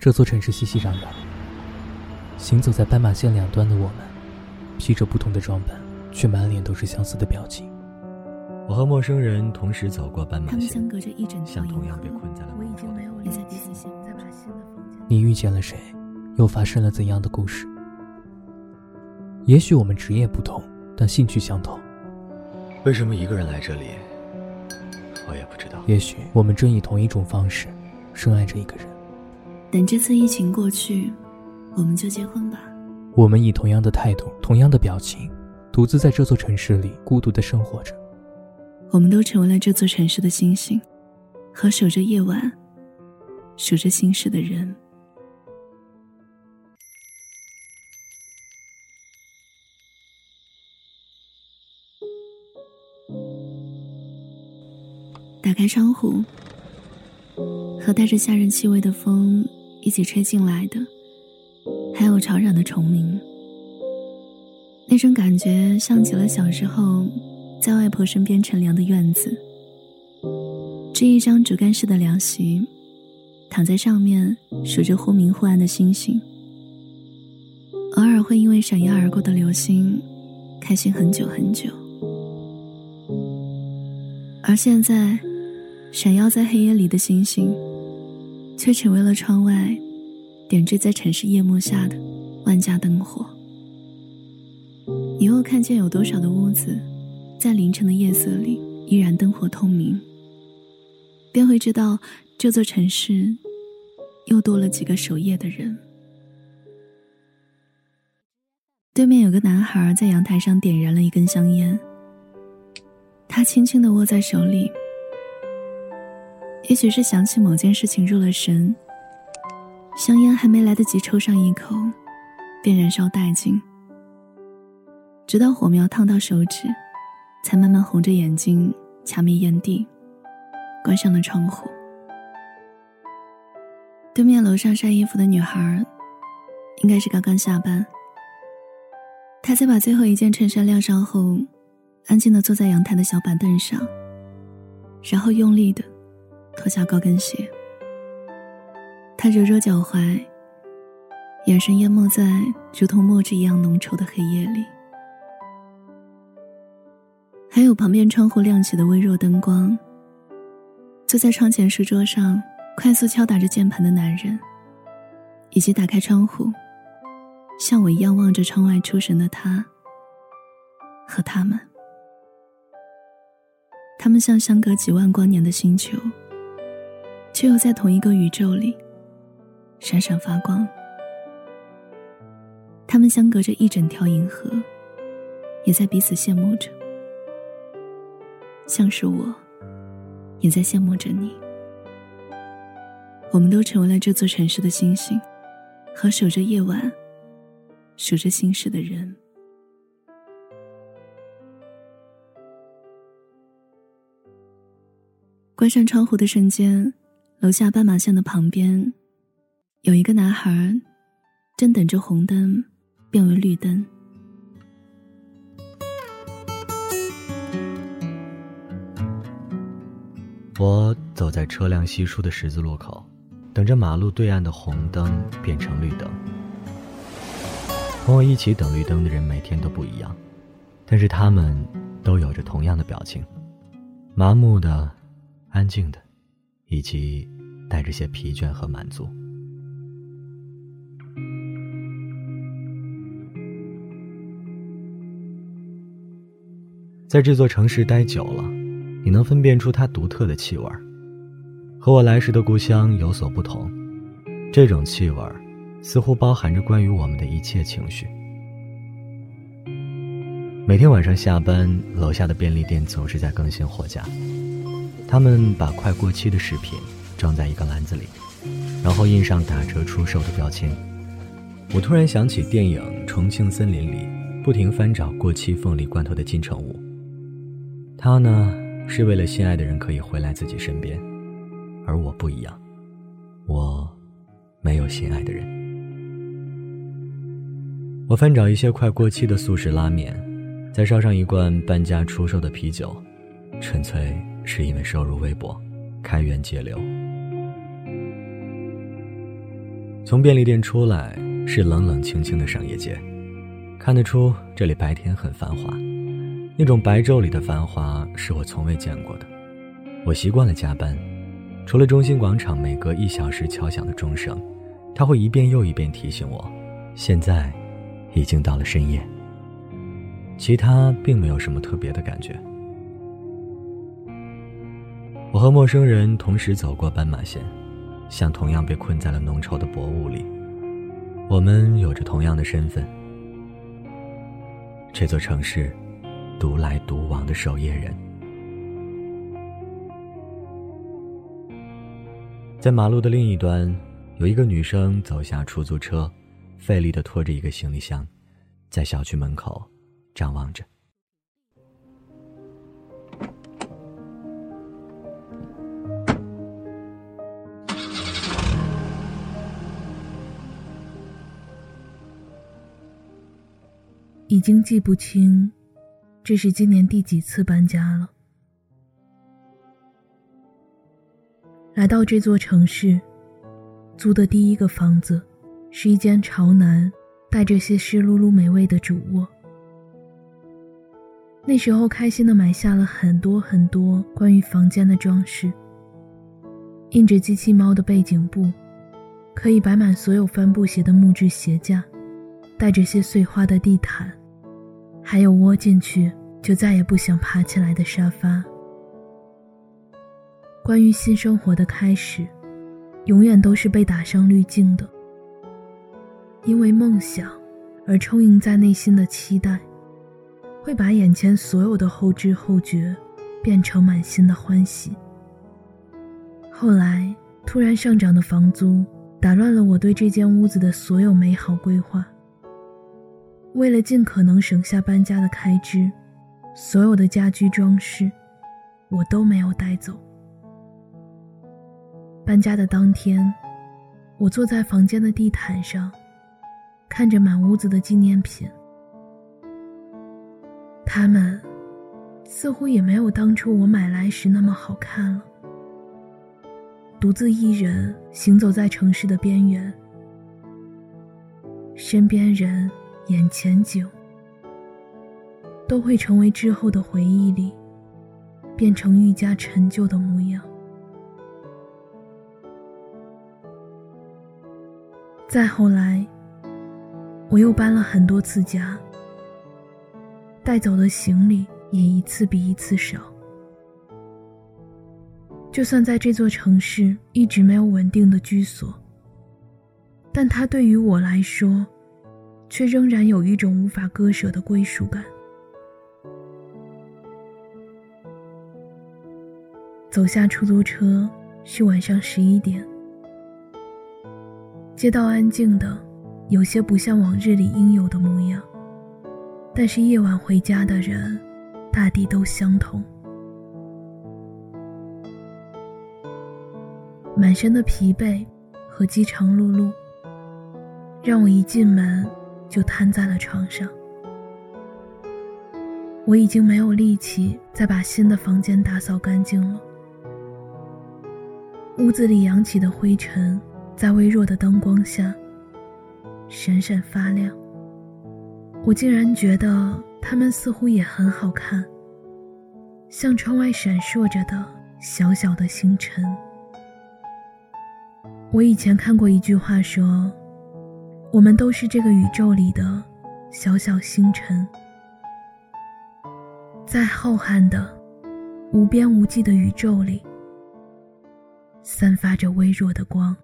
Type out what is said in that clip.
这座城市熙熙攘攘，行走在斑马线两端的我们，披着不同的装扮，却满脸都是相似的表情。我和陌生人同时走过斑马线，相隔着一整像同样被困在了我已经没有了在彼此线。你遇见了谁？又发生了怎样的故事？也许我们职业不同，但兴趣相同。为什么一个人来这里？我也不知道。也许我们正以同一种方式深爱着一个人。等这次疫情过去，我们就结婚吧。我们以同样的态度、同样的表情，独自在这座城市里孤独的生活着。我们都成为了这座城市的星星，和守着夜晚、数着心事的人。打开窗户，和带着夏日气味的风。一起吹进来的，还有吵嚷的虫鸣。那种感觉像极了小时候在外婆身边乘凉的院子。这一张竹竿式的凉席，躺在上面数着忽明忽暗的星星。偶尔会因为闪耀而过的流星，开心很久很久。而现在，闪耀在黑夜里的星星。却成为了窗外点缀在城市夜幕下的万家灯火。你又看见有多少的屋子，在凌晨的夜色里依然灯火通明，便会知道这座城市又多了几个守夜的人。对面有个男孩在阳台上点燃了一根香烟，他轻轻的握在手里。也许是想起某件事情入了神，香烟还没来得及抽上一口，便燃烧殆尽。直到火苗烫到手指，才慢慢红着眼睛掐灭烟蒂，关上了窗户。对面楼上晒衣服的女孩，应该是刚刚下班。她在把最后一件衬衫晾上后，安静的坐在阳台的小板凳上，然后用力的。脱下高跟鞋，他揉揉脚踝，眼神淹没在如同墨汁一样浓稠的黑夜里。还有旁边窗户亮起的微弱灯光。坐在窗前书桌上快速敲打着键盘的男人，以及打开窗户，像我一样望着窗外出神的他和他们。他们像相隔几万光年的星球。却又在同一个宇宙里闪闪发光。他们相隔着一整条银河，也在彼此羡慕着，像是我，也在羡慕着你。我们都成为了这座城市的星星，和守着夜晚、数着心事的人。关上窗户的瞬间。楼下斑马线的旁边，有一个男孩，正等着红灯变为绿灯。我走在车辆稀疏的十字路口，等着马路对岸的红灯变成绿灯。和我一起等绿灯的人每天都不一样，但是他们都有着同样的表情：麻木的，安静的。以及带着些疲倦和满足。在这座城市待久了，你能分辨出它独特的气味和我来时的故乡有所不同。这种气味似乎包含着关于我们的一切情绪。每天晚上下班，楼下的便利店总是在更新货架。他们把快过期的食品装在一个篮子里，然后印上打折出售的标签。我突然想起电影《重庆森林》里不停翻找过期凤梨罐头的金城武。他呢，是为了心爱的人可以回来自己身边，而我不一样，我没有心爱的人。我翻找一些快过期的速食拉面，再烧上一罐半价出售的啤酒，纯粹。是因为收入微薄，开源节流。从便利店出来是冷冷清清的商业街，看得出这里白天很繁华，那种白昼里的繁华是我从未见过的。我习惯了加班，除了中心广场每隔一小时敲响的钟声，它会一遍又一遍提醒我，现在已经到了深夜。其他并没有什么特别的感觉。我和陌生人同时走过斑马线，像同样被困在了浓稠的薄雾里。我们有着同样的身份。这座城市，独来独往的守夜人。在马路的另一端，有一个女生走下出租车，费力的拖着一个行李箱，在小区门口张望着。已经记不清，这是今年第几次搬家了。来到这座城市，租的第一个房子，是一间朝南、带着些湿漉漉霉味的主卧。那时候开心的买下了很多很多关于房间的装饰，印着机器猫的背景布，可以摆满所有帆布鞋的木质鞋架，带着些碎花的地毯。还有窝进去就再也不想爬起来的沙发。关于新生活的开始，永远都是被打上滤镜的。因为梦想而充盈在内心的期待，会把眼前所有的后知后觉变成满心的欢喜。后来突然上涨的房租，打乱了我对这间屋子的所有美好规划。为了尽可能省下搬家的开支，所有的家居装饰我都没有带走。搬家的当天，我坐在房间的地毯上，看着满屋子的纪念品，他们似乎也没有当初我买来时那么好看了。独自一人行走在城市的边缘，身边人。眼前景，都会成为之后的回忆里，变成愈加陈旧的模样。再后来，我又搬了很多次家，带走的行李也一次比一次少。就算在这座城市一直没有稳定的居所，但它对于我来说。却仍然有一种无法割舍的归属感。走下出租车是晚上十一点，街道安静的，有些不像往日里应有的模样。但是夜晚回家的人，大抵都相同。满身的疲惫和饥肠辘辘，让我一进门。就瘫在了床上。我已经没有力气再把新的房间打扫干净了。屋子里扬起的灰尘，在微弱的灯光下闪闪发亮。我竟然觉得它们似乎也很好看，像窗外闪烁着的小小的星辰。我以前看过一句话说。我们都是这个宇宙里的小小星辰，在浩瀚的、无边无际的宇宙里，散发着微弱的光。